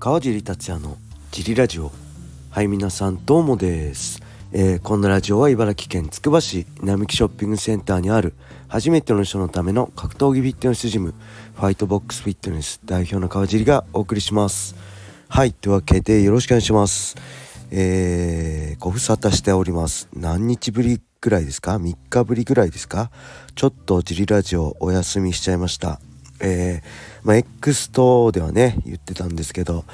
川尻達也のジリラジオ。はい皆さんどうもです、えー、このラジオは茨城県つくば市並木ショッピングセンターにある初めての人のための格闘技フィットネスジムファイトボックスフィットネス代表の川尻がお送りします。はいというわけでよろしくお願いします。えー、ご無沙汰しております。何日ぶりぐらいですか？3日ぶりぐらいですか？ちょっとジリラジオお休みしちゃいました。えー、まあ、X 等ではね言ってたんですけど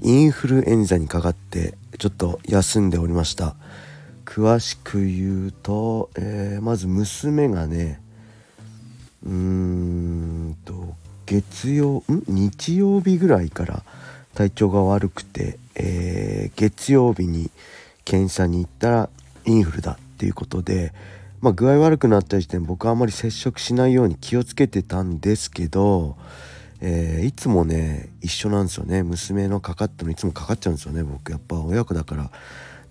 インフルエンザにかかってちょっと休んでおりました。詳しく言うと、えー、まず娘がねうーんと月曜ん？日曜日ぐらいから体調が悪くて、えー、月曜日に検査に行ったらインフルだっていうことでまあ、具合悪くなった時点僕はあんまり接触しないように気をつけてたんですけど、えー、いつもね一緒なんですよね。娘のかかったのいつもかかっちゃうんですよね。僕やっぱ親子だから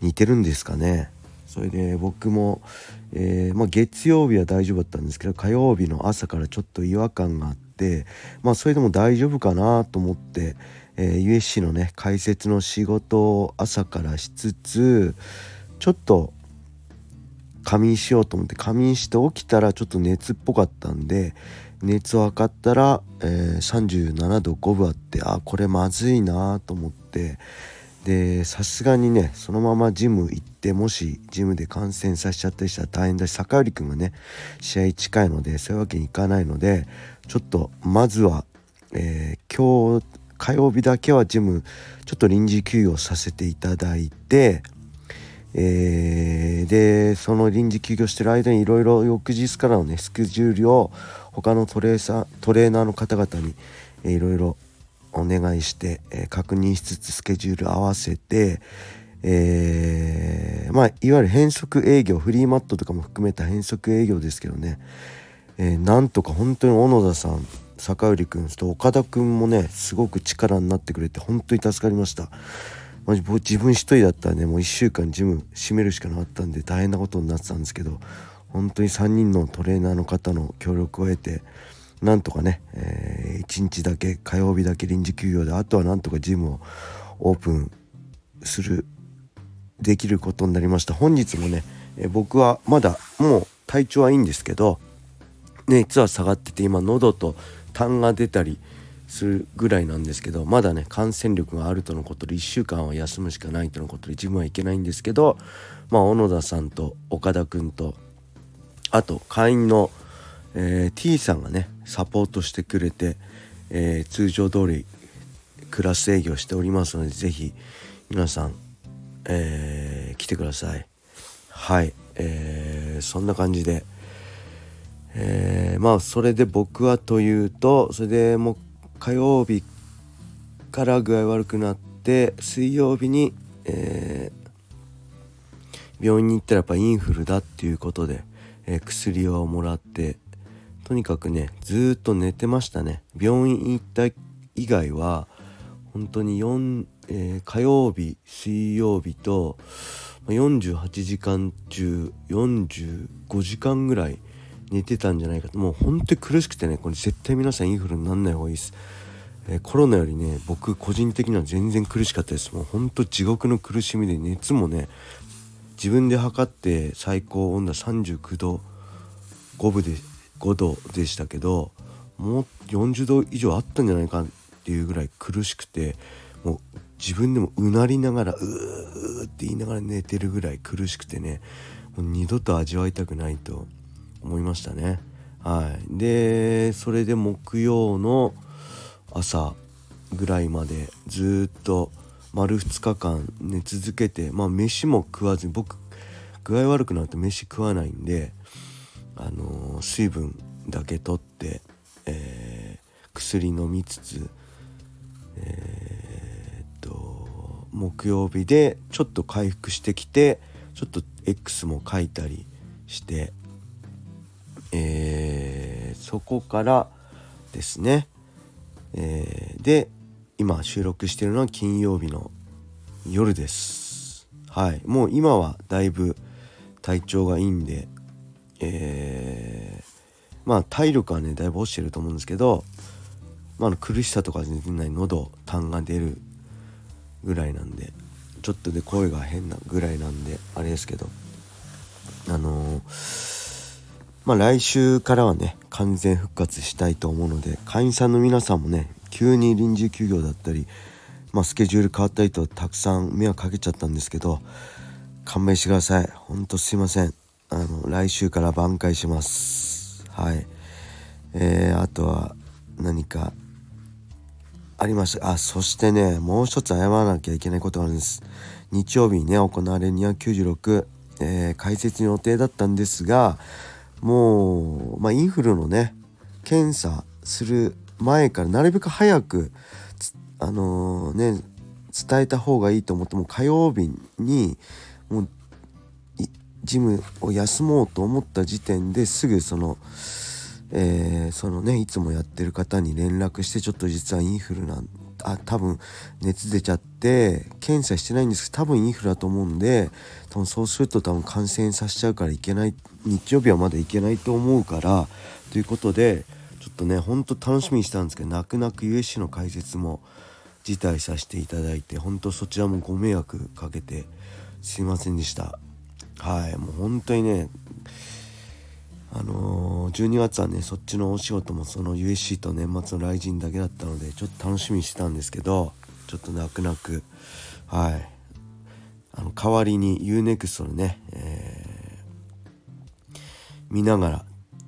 似てるんですかね。それで僕も、えー、まあ、月曜日は大丈夫だったんですけど火曜日の朝からちょっと違和感があってまあそれでも大丈夫かなと思って、えー、USC のね解説の仕事を朝からしつつちょっと仮眠しようと思って仮眠して起きたらちょっと熱っぽかったんで熱を測ったら、えー、37度5分あってあこれまずいなと思ってでさすがにねそのままジム行ってもしジムで感染させちゃったりしたら大変だし坂寄君がね試合近いのでそういうわけにいかないのでちょっとまずは、えー、今日火曜日だけはジムちょっと臨時休業させていただいてえー、でその臨時休業してる間にいろいろ翌日からのねスケジュールを他のトレーサートレーナーの方々にいろいろお願いして、えー、確認しつつスケジュール合わせて、えー、まあいわゆる変則営業フリーマットとかも含めた変則営業ですけどね、え、なんとか本当に小野田さん坂寄君と岡田君もねすごく力になってくれて本当に助かりました。まじ自分一人だったらねもう1週間ジム閉めるしかなかったんで大変なことになってたんですけど本当に3人のトレーナーの方の協力を得てなんとかね、えー、1日だけ火曜日だけ臨時休業であとはなんとかジムをオープンするできることになりました。本日もね、えー、僕はまだもう体調はいいんですけど熱は下がってて今喉と痰が出たりするぐらいなんですけどまだね感染力があるとのことで1週間は休むしかないとのことで自分はいけないんですけどまあ小野田さんと岡田君とあと会員の、えー、T さんがねサポートしてくれて、えー、通常通りクラス営業しておりますので是非皆さん、えー、来てください。はい、えー、そんな感じで、えー、まあそれで僕はというとそれでもう火曜日から具合悪くなって水曜日に、えー、病院に行ったらやっぱインフルだっていうことで、えー、薬をもらってとにかくねずっと寝てましたね。病院行った以外は本当に4、えー、火曜日水曜日と48時間中45時間ぐらい寝てたんじゃないかと。もう本当に苦しくてねこれ絶対皆さんインフルになんない方がいいです、えー、コロナよりね僕個人的には全然苦しかったです。もう本当地獄の苦しみで熱もね自分で測って最高温度39度5分で5度でしたけどもう40度以上あったんじゃないかっていうぐらい苦しくてもう自分でもうなりながらうーって言いながら寝てるぐらい苦しくてねもう二度と味わいたくないと。思いましたね。はい、でそれで木曜の朝ぐらいまでずっと丸2日間寝続けてまあ飯も食わずに僕具合悪くなると飯食わないんで、あのー、水分だけとって、えー、薬飲みつつ、えー、っと木曜日でちょっと回復してきてちょっと X も書いたりしてえー、そこからですね、えー、で今収録してるのは金曜日の夜です。はい。もう今はだいぶ体調がいいんでえー、まあ体力はねだいぶ落ちてると思うんですけど、まあ、苦しさとか全然ない喉痰が出るぐらいなんでちょっとで声が変なぐらいなんであれですけどあのー、まあ来週からはね完全復活したいと思うので会員さんの皆さんもね急に臨時休業だったり、まあ、スケジュール変わったりとたくさん迷惑かけちゃったんですけど勘弁してください。ほんとすいません。あの来週から挽回します。はい。えー、あとは何かありました？あそしてねもう一つ謝らなきゃいけないことがあるんです。日曜日にね行われる296、えー、解説の予定だったんですがもう、まあ、インフルのね検査する前からなるべく早くあのー、ね伝えた方がいいと思っても火曜日にもうジムを休もうと思った時点ですぐその、えー、そのねいつもやってる方に連絡してちょっと実はインフルなんあ多分熱出ちゃって検査してないんです。けど多分インフルだと思うんで多分そうすると多分感染させちゃうからいけない日曜日はまだいけないと思うからということでちょっとねほんと楽しみにしたんですけど泣く泣く USC の解説も辞退させていただいて本当そちらもご迷惑かけてすいませんでした。はいもう本当にねあのー、12月はねそっちのお仕事もその USC と年末の来人だけだったのでちょっと楽しみにしてたんですけどちょっと泣く泣く。はい。あの代わりに UNEXT のね、えー、見ながら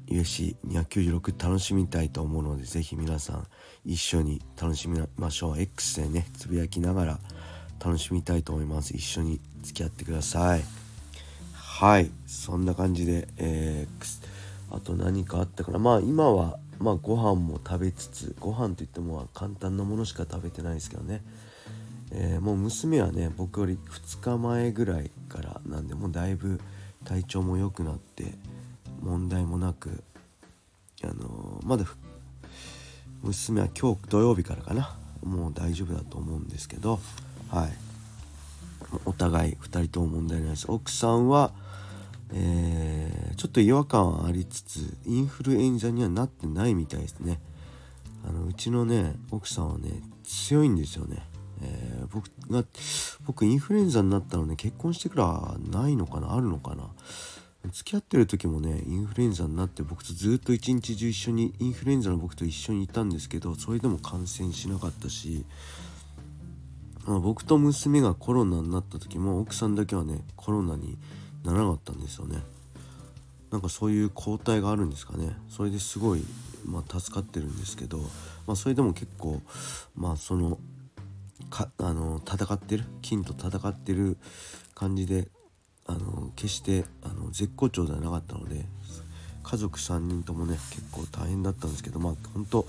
USC296 楽しみたいと思うので是非皆さん一緒に楽しみましょう。X でねつぶやきながら楽しみたいと思います。一緒に付き合ってください。はい。そんな感じで、えー、あと何かあったかな。まあ今はまあご飯も食べつつご飯といっても簡単なものしか食べてないですけどね。えー、もう娘はね僕より2日前ぐらいからなんでもうだいぶ体調も良くなって問題もなくあのー、まだ娘は今日土曜日からかな。もう大丈夫だと思うんですけどはい。お互い2人とも問題ないです。奥さんはえー、ちょっと違和感ありつつインフルエンザにはなってないみたいですね。あのうちのね奥さんはね強いんですよね、えー、僕が僕インフルエンザになったのね結婚してからないのかな？あるのかな？付き合ってる時もねインフルエンザになって僕とずっと一日中一緒にインフルエンザの僕と一緒にいたんですけどそれでも感染しなかったし僕と娘がコロナになった時も奥さんだけはねコロナにならなかったんですよね。なんかそういう抗体があるんですかね。それですごい、まあ、助かってるんですけど、まあ、それでも結構まあそのかあの戦ってる菌と戦ってる感じであの決してあの絶好調ではなかったので家族3人ともね結構大変だったんですけどまあ本当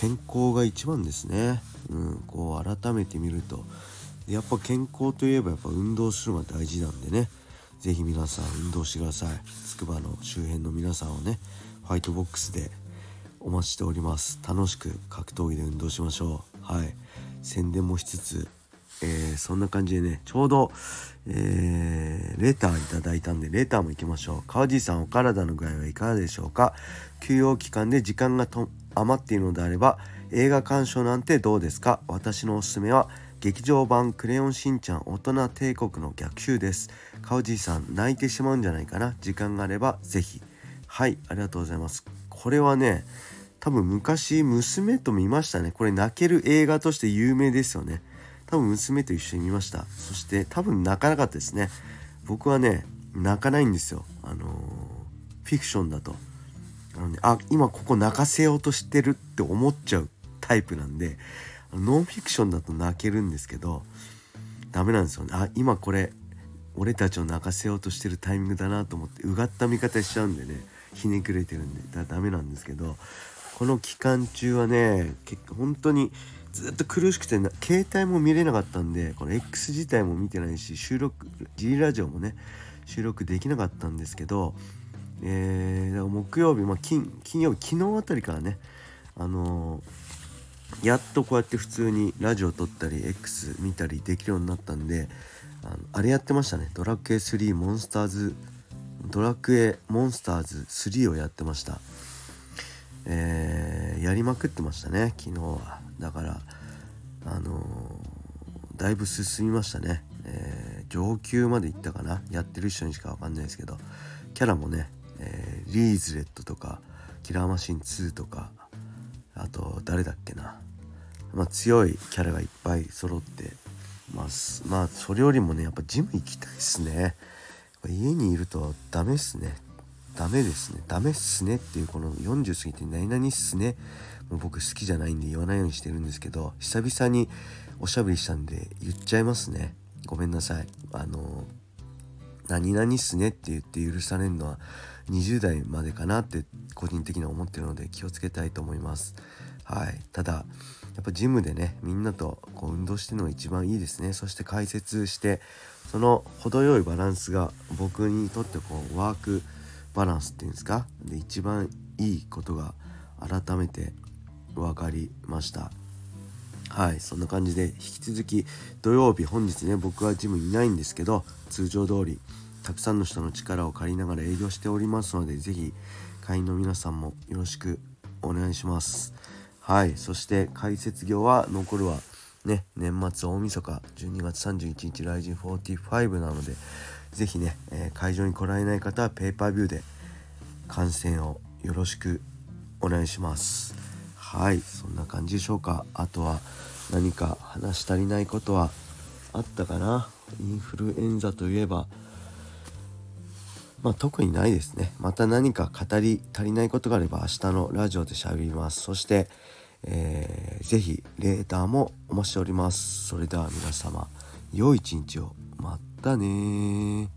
健康が一番ですね、うん、こう改めて見ると。やっぱ健康といえばやっぱ運動するのが大事なんでね。是非皆さん運動してください。つくばの周辺の皆さんをねファイトボックスでお待ちしております。楽しく格闘技で運動しましょう。はい。宣伝もしつつえー、そんな感じでねちょうど、えー、レターいただいたんでレターも行きましょう。川地さんお体の具合はいかがでしょうか？休養期間で時間がと余っているのであれば映画鑑賞なんてどうですか？私のおすすめは劇場版クレヨンしんちゃん大人帝国の逆襲です。川地さん泣いてしまうんじゃないかな。時間があればぜひ。はいありがとうございます。これはね多分昔娘と見ましたね。これ泣ける映画として有名ですよね。多分娘と一緒に見ました。そして多分泣かなかったですね。僕はね泣かないんですよ。あのー、フィクションだと。あの、ね、あ今ここ泣かせようとしてるって思っちゃうタイプなんでノンフィクションだと泣けるんですけどダメなんですよね。あ今これ俺たちを泣かせようとしてるタイミングだなと思ってうがった見方しちゃうんでねひねくれてるんでだダメなんですけどこの期間中はね結構本当にずっと苦しくて携帯も見れなかったんでこの X 自体も見てないし収録 G ラジオもね収録できなかったんですけど、えー、木曜日、まあ、金金曜日昨日あたりからねあのー、やっとこうやって普通にラジオ撮ったり X 見たりできるようになったんであのあれやってましたね。ドラクエ3モンスターズドラクエモンスターズ3をやってました。えー、やりまくってましたね昨日は。だからあのだいぶ進みましたね、えー、上級まで行ったかな。やってる人にしか分かんないですけど。キャラもね、え、リーズレットとかキラーマシン2とかあと誰だっけな、まあ、強いキャラがいっぱい揃ってます。まあそれよりもねやっぱジム行きたいっすね。家にいるとダメっすね。ダメですね。ダメっすねっていうこの40過ぎて何々っすね。もう僕好きじゃないんで言わないようにしてるんですけど久々におしゃべりしたんで言っちゃいますね。ごめんなさい。あの何々っすねって言って許されるのは20代までかなって個人的には思ってるので気をつけたいと思います。はい。ただやっぱジムでねみんなとこう運動してるのが一番いいですね。そして解説してその程よいバランスが僕にとってこうワークバランスっていうんですか？で一番いいことが改めて分かりました。はいそんな感じで引き続き土曜日本日ね僕はジムいないんですけど通常通りたくさんの人の力を借りながら営業しておりますので是非会員の皆さんもよろしくお願いします。はい。そして解説業は残るはね年末大晦日12月31日ライジン45なので是非ね、えー、会場に来られない方はペーパービューで観戦をよろしくお願いします。はい。そんな感じでしょうか。あとは何か話し足りないことはあったかな？インフルエンザといえばまあ特にないですね。また何か語り足りないことがあれば明日のラジオで喋ります。そしてえー、ぜひレーターもお待ちしております。それでは皆様良い一日を。またね